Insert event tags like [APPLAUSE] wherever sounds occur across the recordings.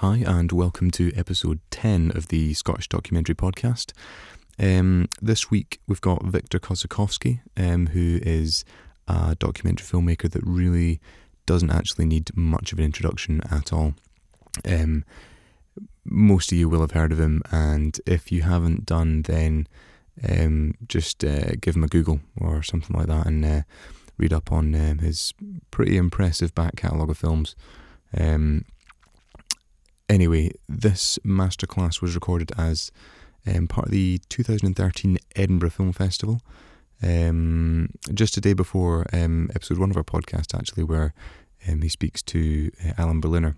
Hi, and welcome to episode 10 of the Scottish Documentary Podcast. Um, this week we've got Victor Kossakovsky, um, who is a documentary filmmaker that really doesn't actually need much of an introduction at all. Um, most of you will have heard of him, and if you haven't done, then um, just uh, give him a Google or something like that and uh, read up on um, his pretty impressive back catalogue of films. Um, anyway, this masterclass was recorded as um, part of the 2013 Edinburgh Film Festival. Um, just a day before um, episode one of our podcast, actually, where he speaks to uh, Alan Berliner.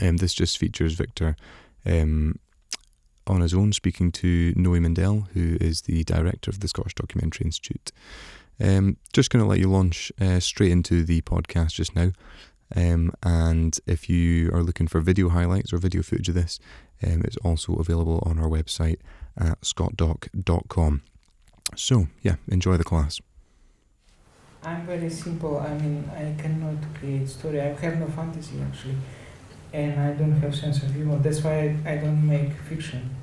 Um, this just features Victor um, on his own speaking to Noe Mendelle, who is the director of the Scottish Documentary Institute. Um, just going to let you launch uh, straight into the podcast just now. Um, and if you are looking for video highlights or video footage of this, um, it's also available on our website at scottdoc.com. So, yeah, enjoy the class. I'm very simple. I mean, I cannot create story. I have no fantasy actually, and I don't have sense of humor. That's why I, I don't make fiction.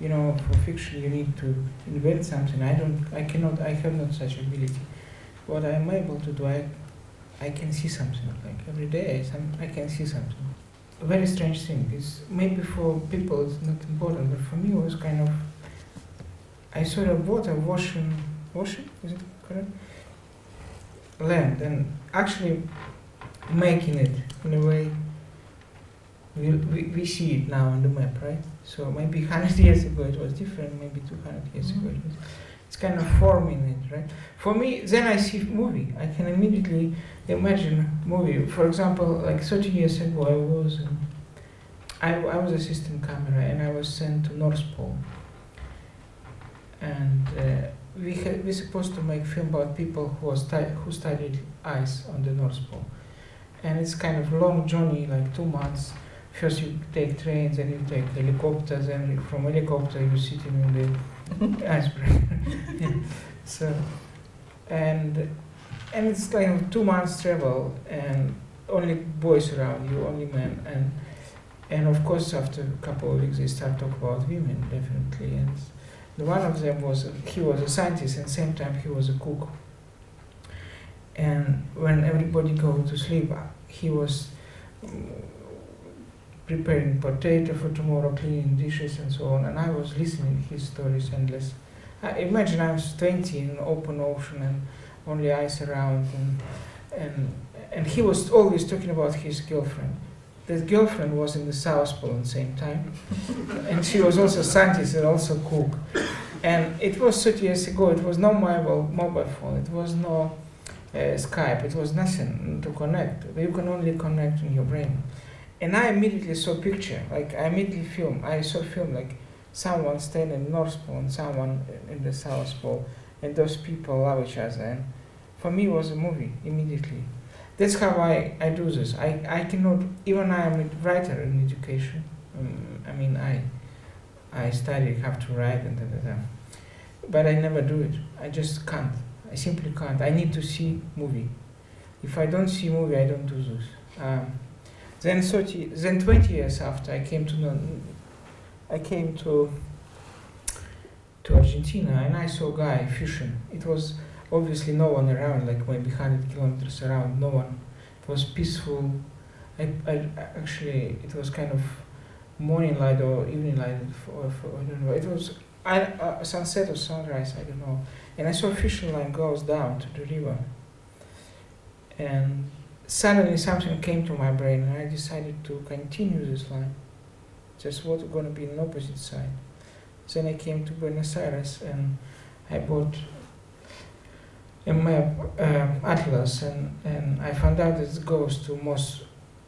You know, for fiction you need to invent something. I don't. I cannot. I have not such ability. What I'm able to do, I, I can see something. Like every day, some, I can see something. A very strange thing is maybe for people it's not important, but for me it was kind of. I saw a water washing, washing. Is it correct? land and actually making it in a way we, we, we see it now on the map, right? So maybe [LAUGHS] 100 years ago it was different, maybe 200 years ago it was. It's kind of forming it, right? For me, then I see movie. I can immediately imagine movie. For example, like 30 years ago, I was um, I, I was assistant camera and I was sent to North Pole. And uh, we had, we supposed to make film about people who was who studied ice on the North Pole, and it's kind of long journey, like two months. First you take trains, and you take helicopters, and from helicopter you sitting in the [LAUGHS] iceberg. [LAUGHS] So, and and it's kind of two months travel, and only boys around you, only men, and and of course after a couple of weeks they start talk about women definitely. And one of them was he was a scientist and same time he was a cook. And when everybody go to sleep he was preparing potato for tomorrow cleaning dishes and so on and i was listening his stories endless I imagine i was 20 in open ocean and only ice around and and and he was always talking about his girlfriend That girlfriend was in the South Pole at the same time, [LAUGHS] and she was also a scientist and also cook. And it was 30 years ago. It was no mobile mobile phone. It was no uh, Skype. It was nothing to connect. You can only connect in your brain. And I immediately saw picture. Like I immediately film. I saw film like someone standing in North Pole and someone in the South Pole, and those people love each other. And for me, it was a movie immediately that's how I, I do this. I, I cannot, even I am a writer in education. Um, I mean, I I study, have to write, and da, da, da. But I never do it. I just can't. I simply can't. I need to see movie. If I don't see movie, I don't do this. Um, then 30, then 20 years after, I came to I came to to Argentina, and I saw a guy fishing. It was obviously no one around, like maybe 100 kilometers around, no one. It was peaceful. I, I actually, it was kind of morning light or evening light, or, I don't know. It was I, uh, sunset or sunrise, I don't know. And I saw fishing line goes down to the river. And suddenly something came to my brain, and I decided to continue this line. Just what's going to be an opposite side. Then I came to Buenos Aires, and I bought a map um, atlas and, and I found out it goes to most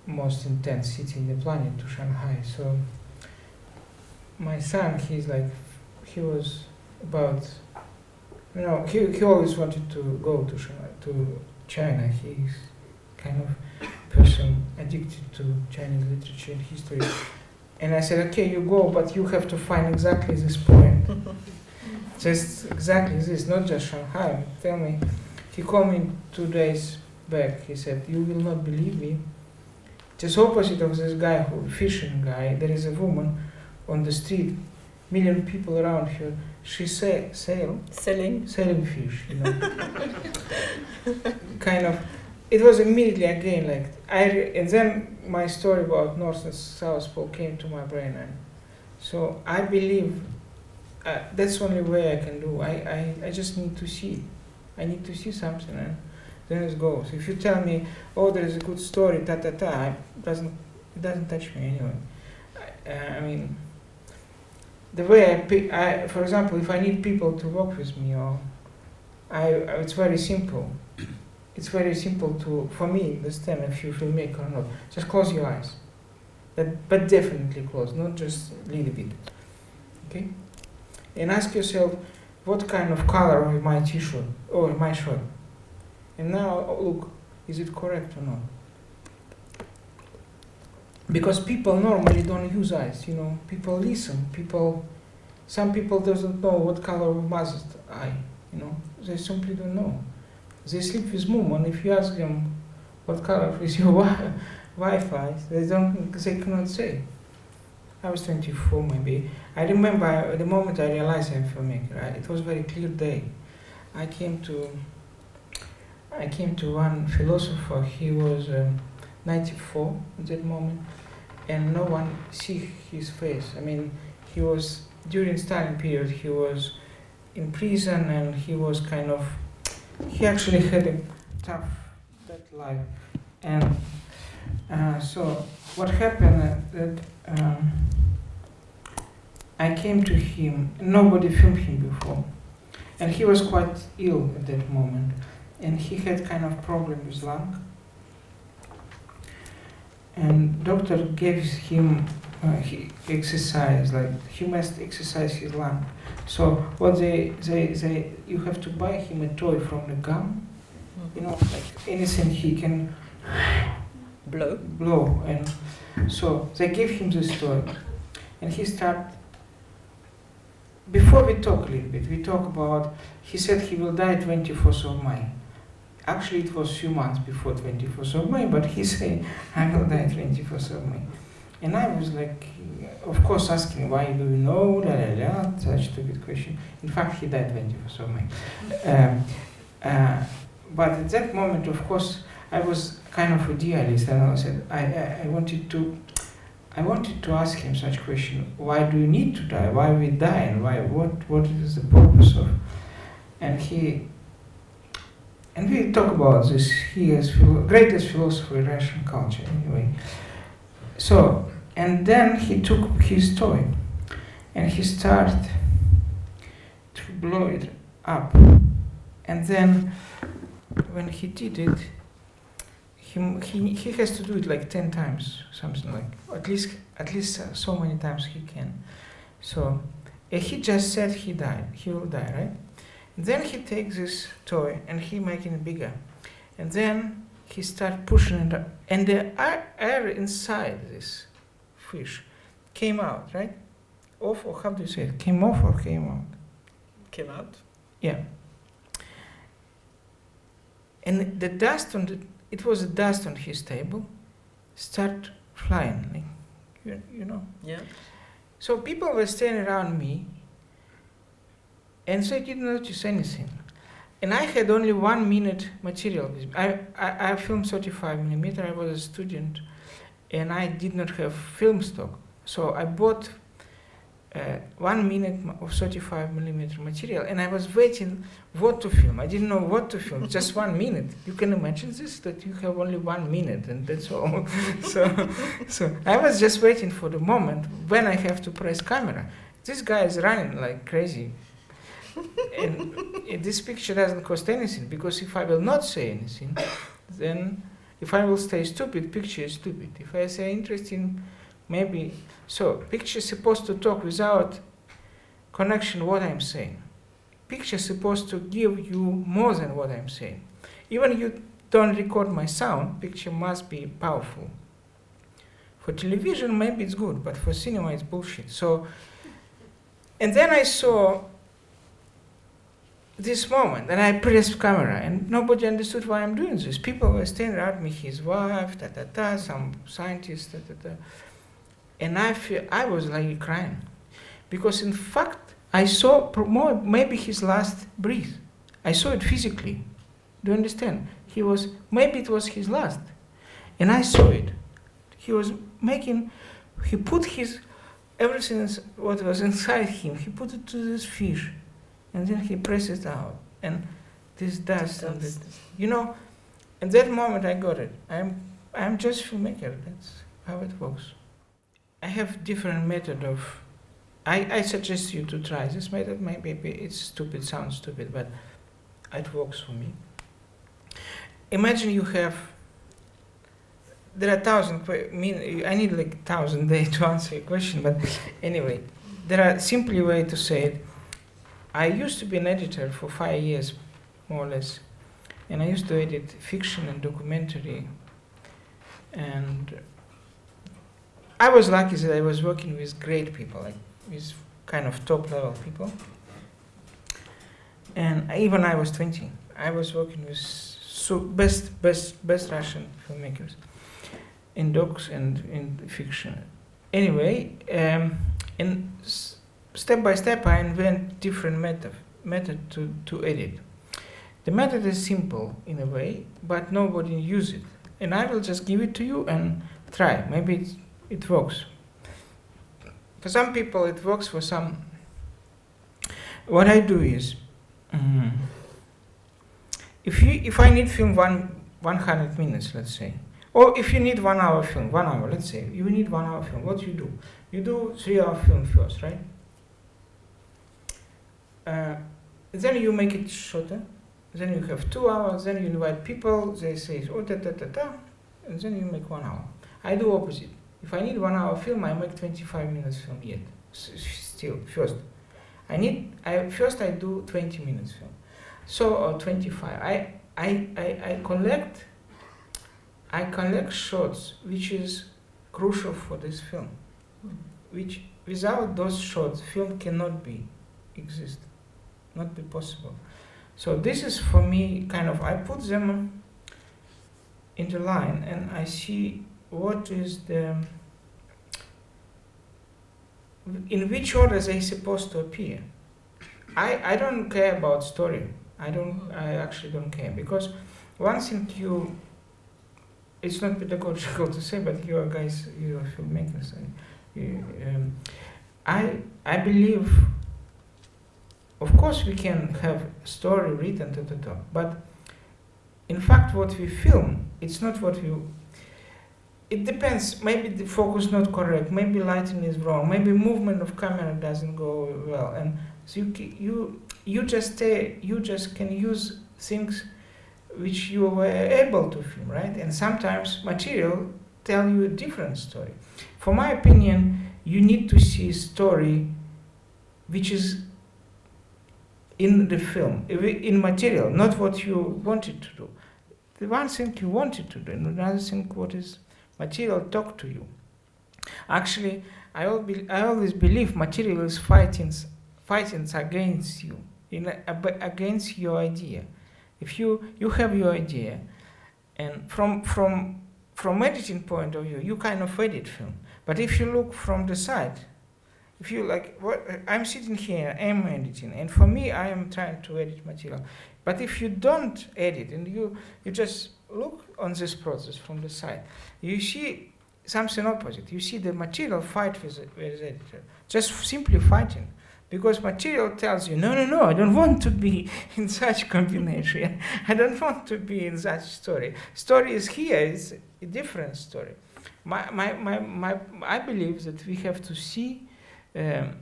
most intense city in the planet to Shanghai. So my son, he's like he was about you know he, he always wanted to go to Shanghai, to China. He's kind of person addicted to Chinese literature and history. And I said, okay, you go, but you have to find exactly this point. [LAUGHS] just exactly this, not just Shanghai. Tell me, he called me two days back. He said, "You will not believe me. Just opposite of this guy, who fishing guy, there is a woman on the street, million people around her. She say, sail, Selling. selling fish, you know. [LAUGHS] kind of. It was immediately again like I, and then my story about North and South Pole came to my brain, and so I believe uh, that's the only way I can do. I, I, I just need to see. I need to see something, and then it goes. If you tell me, oh, there is a good story, ta ta ta, it doesn't it doesn't touch me anyway. I, uh, I mean, the way I pick, I, for example, if I need people to work with me, or I, it's very simple. It's very simple to, for me, understand if you filmmaker or not. Just close your eyes. That, but definitely close, not just a little bit. Okay? And ask yourself, what kind of color of my t-shirt or my shirt? And now oh, look, is it correct or not? Because people normally don't use eyes, you know. People listen. People, some people doesn't know what color of mother's eye, you know. They simply don't know. They sleep with mom, and if you ask them what color is your [LAUGHS] wi- Wi-Fi, they don't, they cannot say. I was 24 maybe. I remember the moment I realized I'm filmmaker. I, it was a very clear day. I came to, I came to one philosopher. He was um, 94 at that moment, and no one see his face. I mean, he was during Stalin period. He was in prison, and he was kind of he actually had a tough that life. And uh, so what happened that um, I came to him. Nobody filmed him before. And he was quite ill at that moment. And he had kind of problem with lung. And doctor gave him uh, he exercise like he must exercise his lung so what they, they, they, you have to buy him a toy from the gum, you know, like anything he can Blow. blow. And so they gave him this toy, and he start. Before we talk a little bit, we talk about. He said he will die 24th of May. Actually, it was few months before 24th of May, but he [LAUGHS] said I will die 24th of May. And I was like, of course, asking why do you know, la la la, such stupid question. In fact, he died 24th of May. Um, uh, but at that moment, of course, I was kind of a idealist, and I said I, I, I wanted to. I wanted to ask him such question: Why do you need to die? Why we die? And why? What? What is the purpose of? And he. And we talk about this. He is greatest philosopher in Russian culture, anyway. So, and then he took his toy, and he started to blow it up, and then when he did it, he, he, he has to do it like 10 times, something like, at least, at least uh, so many times he can. So uh, he just said he died, he will die, right? Then he takes this toy and he making it bigger. And then he started pushing it up, and the air, air inside this fish came out, right? Off, or how do you say it? Came off or came out? Came out. Yeah. And the dust on the, it was a dust on his table, start flying, like, you, you know. Yeah. So people were standing around me, and so I didn't notice anything. And I had only one minute material. I, I, I filmed 35 millimeter. I was a student, and I did not have film stock. So I bought uh, one minute of 35 millimeter material, and I was waiting what to film. I didn't know what to film. [LAUGHS] Just one minute. You can imagine this that you have only one minute, and that's all. [LAUGHS] so, so I was just waiting for the moment when I have to press camera. This guy is running like crazy. And uh, this picture doesn't cost anything because if I will not say anything, then if I will stay stupid, picture is stupid. If I say interesting, maybe so. Picture is supposed to talk without connection what I'm saying. Picture is supposed to give you more than what I'm saying. Even you don't record my sound, picture must be powerful. For television, maybe it's good, but for cinema, it's bullshit. So, and then I saw this moment, and I pressed camera, and nobody understood why I'm doing this. People were staring at me, his wife, ta ta ta, some scientist, ta ta ta, and I feel I was like crying, because in fact I saw more maybe his last breath. I saw it physically. Do you understand? He was maybe it was his last, and I saw it. He was making. He put his everything what was inside him. He put it to this fish, and then he presses out, and this dust and this, you know. At that moment, I got it. I'm I'm just a filmmaker. That's how it works. I have different method of. I, I suggest you to try this method. Maybe it's stupid, sounds stupid, but it works for me. Imagine you have. There are thousand. que- Mean I need like thousand [LAUGHS] days to answer your question, but anyway, there are simply way to say it. I used to be an editor for five years, more or less, and I used to edit fiction and documentary. And I was lucky that I was working with great people, like with kind of top level people. And even I was 20. I was working with so best, best, best Russian filmmakers in docs and in fiction. Anyway, um, and s- step by step, I invent different method method to, to edit. The method is simple in a way, but nobody use it. And I will just give it to you and try. Maybe it, it works. For some people, it works. For some, what I do is, mm, if you if I need film one 100 minutes, let's say, or if you need one hour film, one hour, let's say, you need one hour film. What you do? You do three hour film first, right? Uh, then you make it shorter. Then you have two hours. Then you invite people. They say, oh, ta ta ta ta, and then you make one hour. I do opposite. If I need one hour film, I make 25 minutes film yet. S- s- Still, first. I need, I first I do 20 minutes film. So, or 25. I, I, I, I collect, I collect shots which is crucial for this film. Which, without those shots, film cannot be, exist, not be possible. So this is for me kind of, I put them in the line and I see what is the in which order they supposed to appear i i don't care about story i don't i actually don't care because one thing you it's not pedagogical to say but you are guys you are filmmakers and you, um, i i believe of course we can have story written but in fact what we film it's not what we it depends. Maybe the focus not correct. Maybe lighting is wrong. Maybe movement of camera doesn't go well. And so you you you just stay. You just can use things which you were able to film, right? And sometimes material tell you a different story. For my opinion, you need to see story which is in the film, in material, not what you wanted to do. The one thing you wanted to do, and another thing what is material talk to you. Actually, I, always believe material is fighting, fighting against you, in against your idea. If you, you have your idea, and from, from, from editing point of view, you kind of edit film. But if you look from the side, if you like, what I'm sitting here, I'm editing, and for me, I am trying to edit material. But if you don't edit and you, you just look on this process from the side, you see something opposite. You see the material fight with the, with the editor, just simply fighting. Because material tells you, no, no, no, I don't want to be [LAUGHS] in such combination. I don't want to be in such story. Story is here, it's a different story. My, my, my, my, I believe that we have to see um,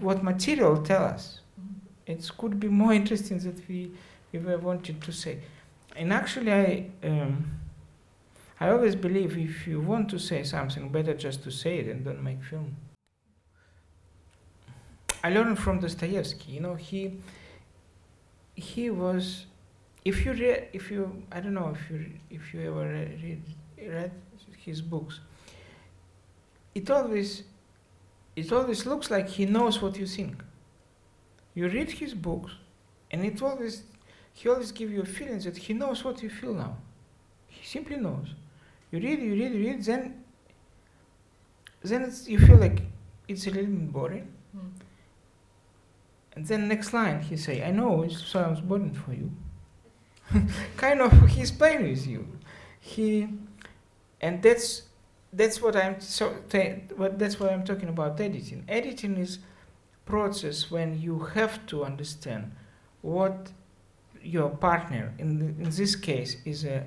what material tell us. It could be more interesting that we, were wanted to say. And actually, I, um, I always believe if you want to say something, better just to say it and don't make film. I learned from Dostoevsky. You know, he he was. If you read, if you, I don't know if you if you ever read read his books. It always, it always looks like he knows what you think. You read his books, and it always he always give you a feeling that he knows what you feel now. He simply knows. You read, you read, you read, then then it's, you feel like it's a little bit boring. Mm. And then next line he say, I know it sounds boring for you. [LAUGHS] kind of he's playing with you. He and that's that's what I'm so that's what I'm talking about editing. Editing is process when you have to understand what your partner in the, in this case is a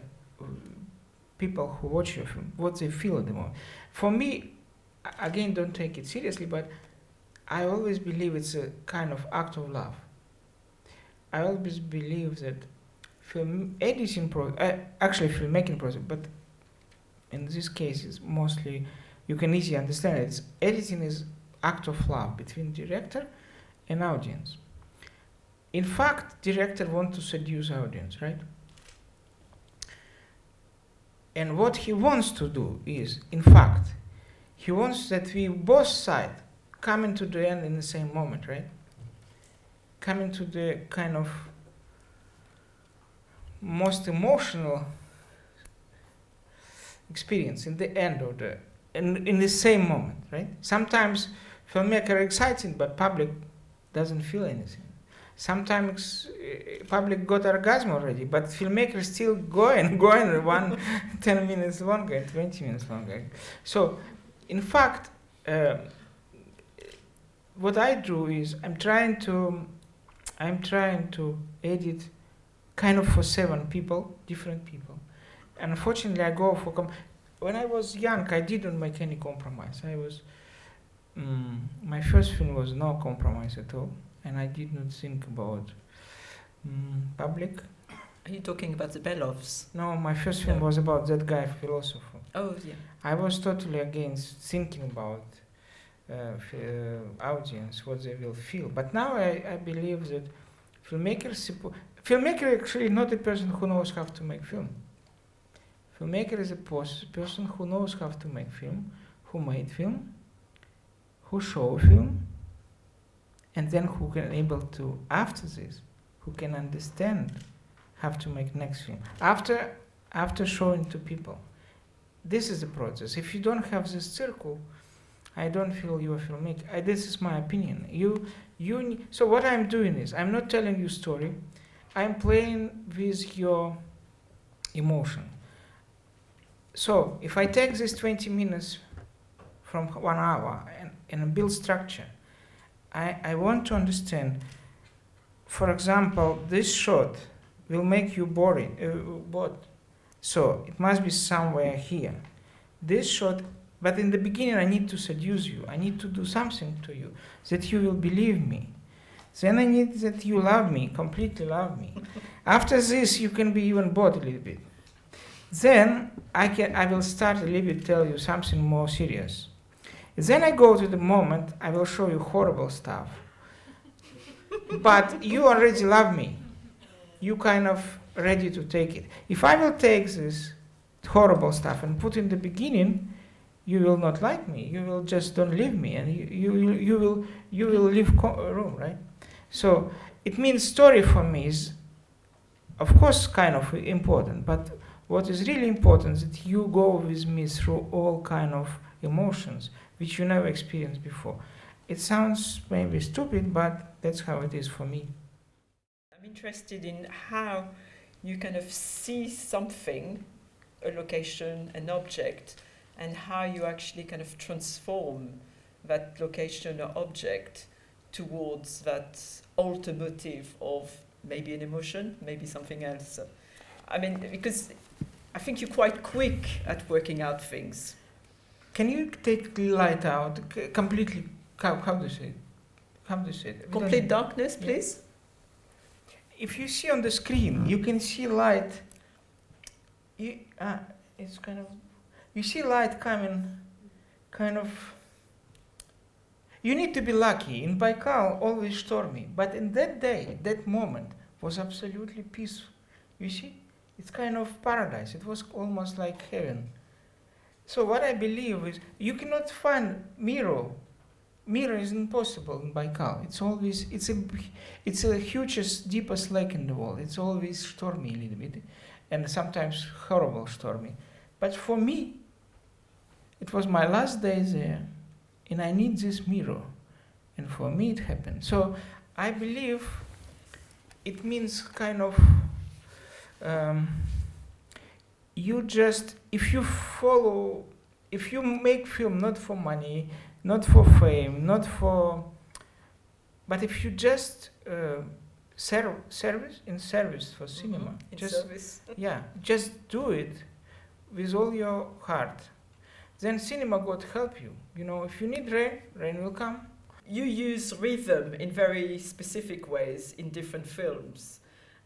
people who watch your film what they feel at the moment. For me, again, don't take it seriously, but I always believe it's a kind of act of love. I always believe that film editing pro uh, actually filmmaking process, but in this case it's mostly you can easily understand it. It's, editing is act of love between director and audience. In fact, director want to seduce audience, right? And what he wants to do is, in fact, he wants that we both side coming to the end in the same moment, right? Coming to the kind of most emotional experience in the end of the in, in the same moment, right? Sometimes filmmaker exciting, but public doesn't feel anything. Sometimes uh, public got orgasm already, but filmmaker still [LAUGHS] going, going one [LAUGHS] 10 minutes longer, 20 minutes longer. So, in fact, uh, what I do is I'm trying to, I'm trying to edit kind of for seven people, different people. Unfortunately, I go for com- when I was young, I didn't make any compromise. I was mm, my first film was no compromise at all, and I did not think about mm, public. Are you talking about the Belovs? No, my first film No. was about that guy philosopher. Oh, yeah. I was totally against thinking about uh, f- uh, audience, what they will feel. But now I, I believe that filmmakers, filmmaker actually not a person who knows how to make film. Filmmaker is a person who knows how to make film, who made film, who show film, and then who can able to after this, who can understand how to make next film after after showing to people this is the process. If you don't have this circle, I don't feel you're a filmmaker. I, this is my opinion. You, you. So what I'm doing is I'm not telling you story. I'm playing with your emotion. So if I take this 20 minutes from one hour and, and build structure, I, I want to understand. For example, this shot will make you boring, uh, bored. So it must be somewhere here. This shot, but in the beginning, I need to seduce you. I need to do something to you that you will believe me. Then I need that you love me, completely love me. [LAUGHS] After this, you can be even bored a little bit. Then I can, I will start a little bit tell you something more serious. Then I go to the moment I will show you horrible stuff. but you already love me. You kind of ready to take it. If I will take this horrible stuff and put in the beginning, you will not like me. You will just don't leave me, and you you will you will, you will leave co- room, right? So it means story for me is, of course, kind of important. But what is really important is that you go with me through all kind of emotions which you never experienced before. It sounds maybe stupid, but that's how it is for me. I'm interested in how you kind of see something, a location, an object, and how you actually kind of transform that location or object towards that ultimative of maybe an emotion, maybe something else. I mean, because I think you're quite quick at working out things. Can you take the light out c- completely? How, how do you say it? How do you say it? Complete darkness, Yeah. please. If you see on the screen, you can see light. You, uh, it's kind of, you see light coming, kind of. You need to be lucky. In Baikal, always stormy, but in that day, that moment was absolutely peaceful. You see, it's kind of paradise. It was almost like heaven. So what I believe is, you cannot find mirror mirror is impossible in Baikal. It's always it's a it's a hugest deepest lake in the world. It's always stormy a little bit, and sometimes horrible stormy. But for me, it was my last day there, and I need this mirror, and for me it happened. So I believe it means kind of. Um, you just if you follow if you make film not for money not for fame, not for. But if you just uh, serve service in service for mm-hmm. cinema, in just service. [LAUGHS] yeah, just do it with all your heart. Then cinema God help you. You know, if you need rain, rain will come. You use rhythm in very specific ways in different films,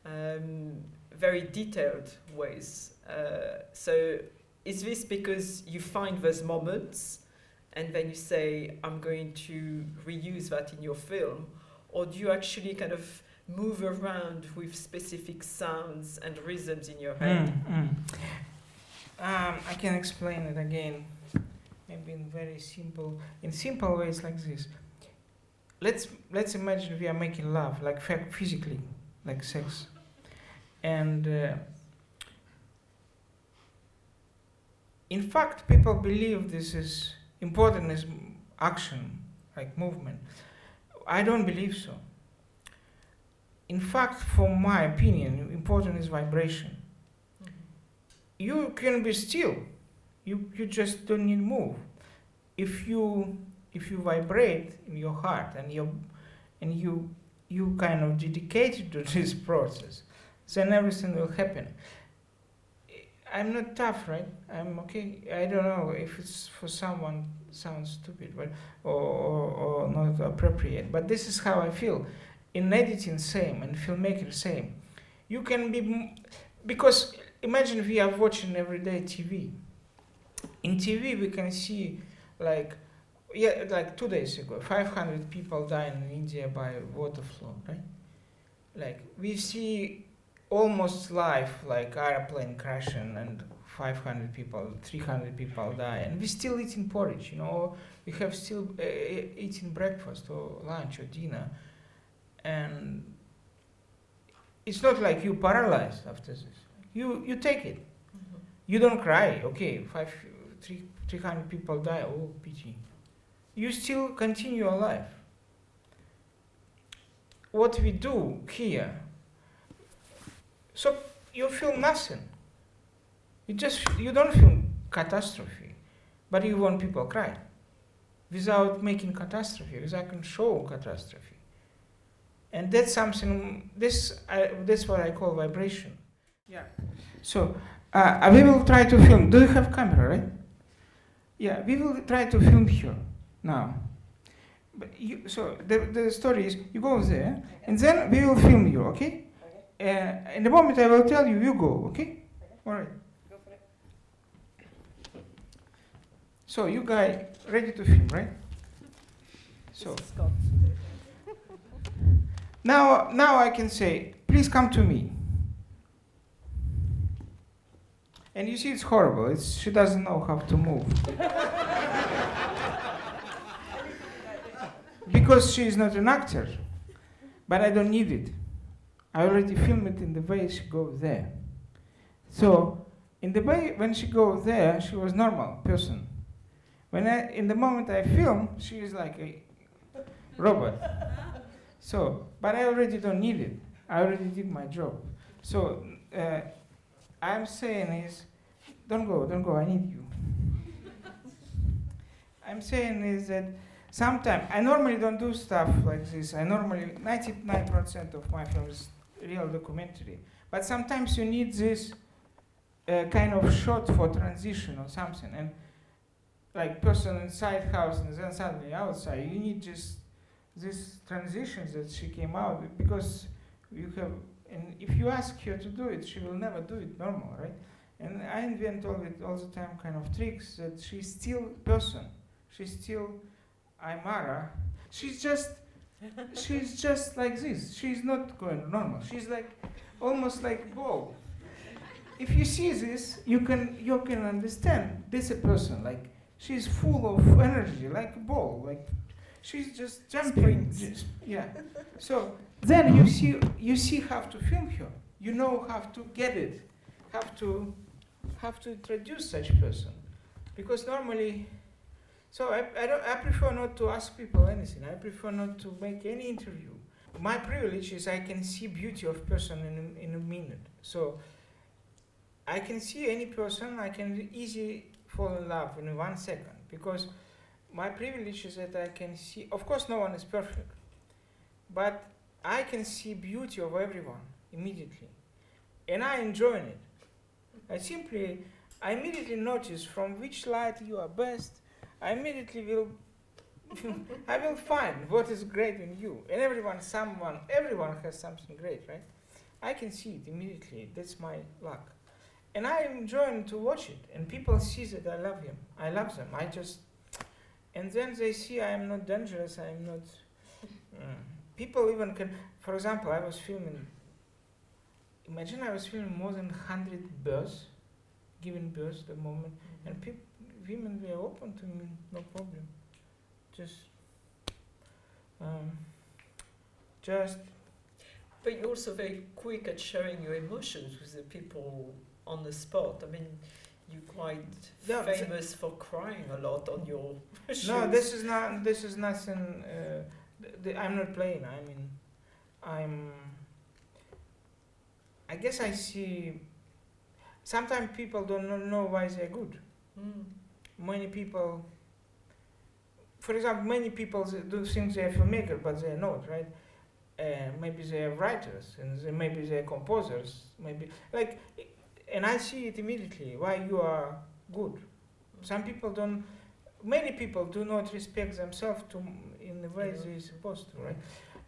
um, very detailed ways. Uh, so, is this because you find those moments? and then you say, I'm going to reuse that in your film? Or do you actually kind of move around with specific sounds and rhythms in your head? Mm, mm. Um, I can explain it again, maybe in very simple, in simple ways like this. Let's let's imagine we are making love, like physically, like sex, and uh, in fact, people believe this is important is action, like movement. I don't believe so. In fact, for my opinion, important is vibration. Mm-hmm. You can be still. You, you just don't need move. If you if you vibrate in your heart and you and you you kind of dedicated to [LAUGHS] this process, then everything will happen. I'm not tough, right? I'm okay. I don't know if it's for someone sounds stupid, but or, or, or not appropriate. But this is how I feel. In editing, same, and filmmaking, same. You can be because imagine we are watching everyday TV. In TV, we can see like yeah, like two days ago, 500 people died in India by water flow, right? Like we see almost live, like airplane crashing and 500 people, 300 people die, and we're still eating porridge, you know, we have still uh, eating breakfast or lunch or dinner, and it's not like you paralyzed after this. You you take it. Mm-hmm. You don't cry. Okay, five, three, 300 people die. Oh, pity. You still continue your life. What we do here so you feel nothing. You just you don't feel catastrophe, but you want people cry, without making catastrophe, without can show catastrophe. And that's something. This I, that's what I call vibration. Yeah. So uh, we will try to film. Do you have camera, right? Yeah, we will try to film here now. But you, so the, the story is you go there, and then we will film you, okay? Uh, in the moment I will tell you, you go, okay? All right. So you guys ready to film, right? So [LAUGHS] now, now I can say, please come to me. And you see, it's horrible. It's, she doesn't know how to move. [LAUGHS] because she is not an actor. But I don't need it. I already filmed it in the way she goes there. So in the way when she goes there, she was normal person. When I, in the moment I film, she is like a robot. So, but I already don't need it. I already did my job. So uh, I'm saying is, don't go, don't go. I need you. [LAUGHS] I'm saying is that sometimes I normally don't do stuff like this. I normally 99% of my films real documentary. But sometimes you need this uh, kind of shot for transition or something, and like person inside house and then suddenly outside. You need just this transitions that she came out because you have. And if you ask her to do it, she will never do it normal, right? And I invent all it all the time kind of tricks that she's still person. She's still Aymara. She's just she's just like this. She's not going normal. She's like almost like ball. If you see this, you can you can understand this a person like she's full of energy, like a ball, like she's just jumping. Just, yeah. So then you see you see how to film her. You know how to get it, have to have to introduce such person, because normally. So I, I, I prefer not to ask people anything. I prefer not to make any interview. My privilege is I can see beauty of person in a, in a minute. So I can see any person. I can easily fall in love in one second because my privilege is that I can see. Of course, no one is perfect, but I can see beauty of everyone immediately, and I enjoy it. I simply, I immediately notice from which light you are best. I immediately will, [LAUGHS] I will find what is great in you, and everyone, someone, everyone has something great, right? I can see it immediately. That's my luck, and I enjoy to watch it. And people see that I love him. I love them. I just, and then they see I am not dangerous. I am not. Mm people even can, for example, I was filming, imagine I was filming more than 100 births, giving birth the moment, and people, women were open to me, no problem. Just, um, just. But you're also very quick at showing your emotions with the people on the spot. I mean, you're quite famous for crying a lot on your [LAUGHS] No, this is not. This is nothing. Uh, I'm not playing. I mean, I'm. I guess I see. Sometimes people don't know why they're good. Mm. Many people. For example, many people do think they're filmmaker, but they're not, right? Uh, maybe they're writers, and they, maybe they're composers, maybe like, and I see it immediately why you are good. Some people don't. Many people do not respect themselves to in the way they're supposed to, right?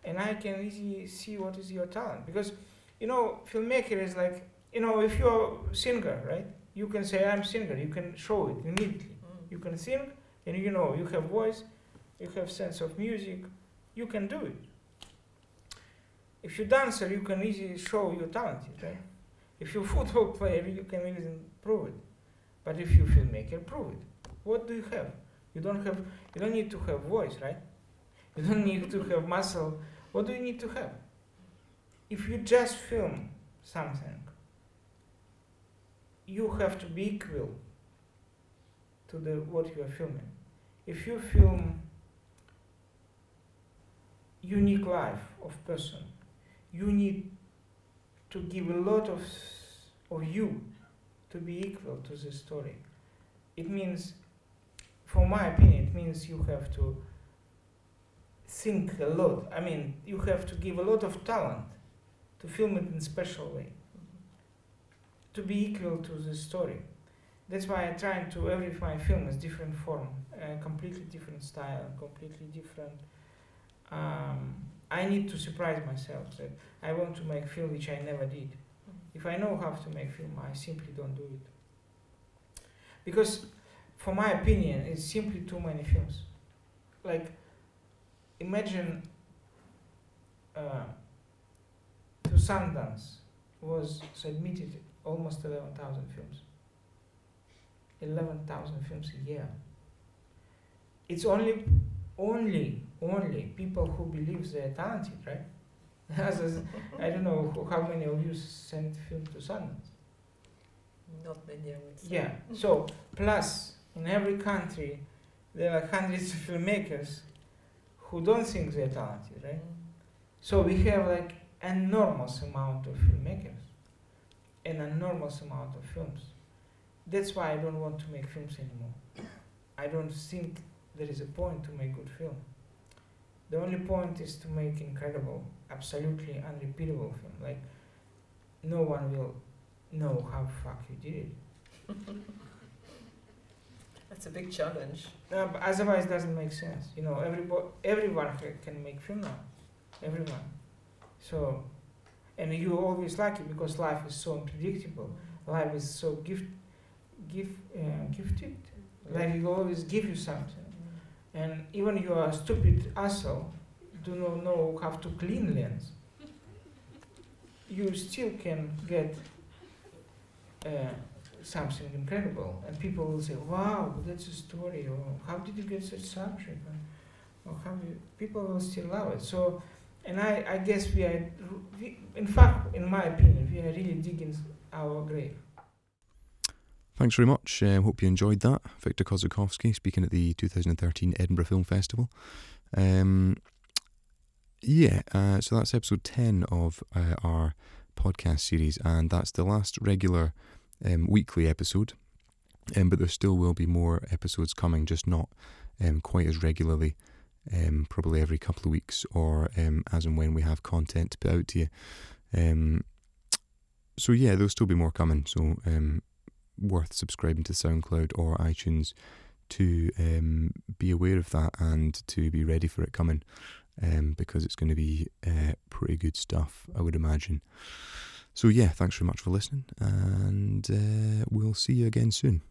And I can easily see what is your talent because, you know, filmmaker is like, you know, if you're a singer, right? You can say I'm singer. You can show it immediately. You can sing, and you know you have voice, you have sense of music. You can do it. If you're dancer, you can easily show you're talented, right? If you're [LAUGHS] football player, you can easily prove it. But if you're filmmaker, prove it. What do you have? You don't have. You don't need to have voice, right? You don't need to have muscle. What do you need to have? If you just film something, you have to be equal to the what you are filming. If you film unique life of person, you need to give a lot of of you to be equal to the story. It means, for my opinion, it means you have to think a lot. I mean, you have to give a lot of talent to film it in special way, to be equal to the story. That's why I try to every my film is different form, uh, completely different style, completely different. Um, I need to surprise myself that I want to make film which I never did. If I know how to make film, I simply don't do it. Because, for my opinion, it's simply too many films. Like imagine uh, to Sundance was submitted almost 11,000 films. 11,000 films a year. It's only, only, only people who believe they're talented, right? [LAUGHS] I don't know who, how many of you sent film to Sundance. Not many, I would say. Yeah. So plus in every country there are hundreds of filmmakers who don't think they're talented, right? Mm. So we have like enormous amount of filmmakers, an enormous amount of films. That's why I don't want to make films anymore. I don't think there is a point to make good film. The only point is to make incredible, absolutely unrepeatable film. Like no one will know how fuck you did it. [LAUGHS] That's a big challenge. No, but otherwise it doesn't make sense. You know, everybody, everyone can make film now. Everyone. So, and you always like it because life is so unpredictable. Life is so gift, gift, uh, gifted. Life will always give you something. And even you are a stupid asshole, do not know how to clean lens, you still can get uh, something incredible, and people will say, "Wow, that's a story," or "How did you get such subject?" or how you, people will still love it. So, and I, I guess we are, we, in fact, in my opinion, we are really digging our grave. Thanks very much. Um, hope you enjoyed that. Victor Kossakovsky speaking at the 2013 Edinburgh Film Festival. Um, yeah, uh, so that's episode 10 of uh, our podcast series, and that's the last regular um, weekly episode. Um, but there still will be more episodes coming, just not um, quite as regularly, um, probably every couple of weeks or um, as and when we have content to put out to you. Um, so, yeah, there'll still be more coming. So, um, worth subscribing to SoundCloud or iTunes to um, be aware of that and to be ready for it coming um, because it's going to be uh, pretty good stuff, I would imagine. So, yeah, thanks very much for listening, and uh, we'll see you again soon.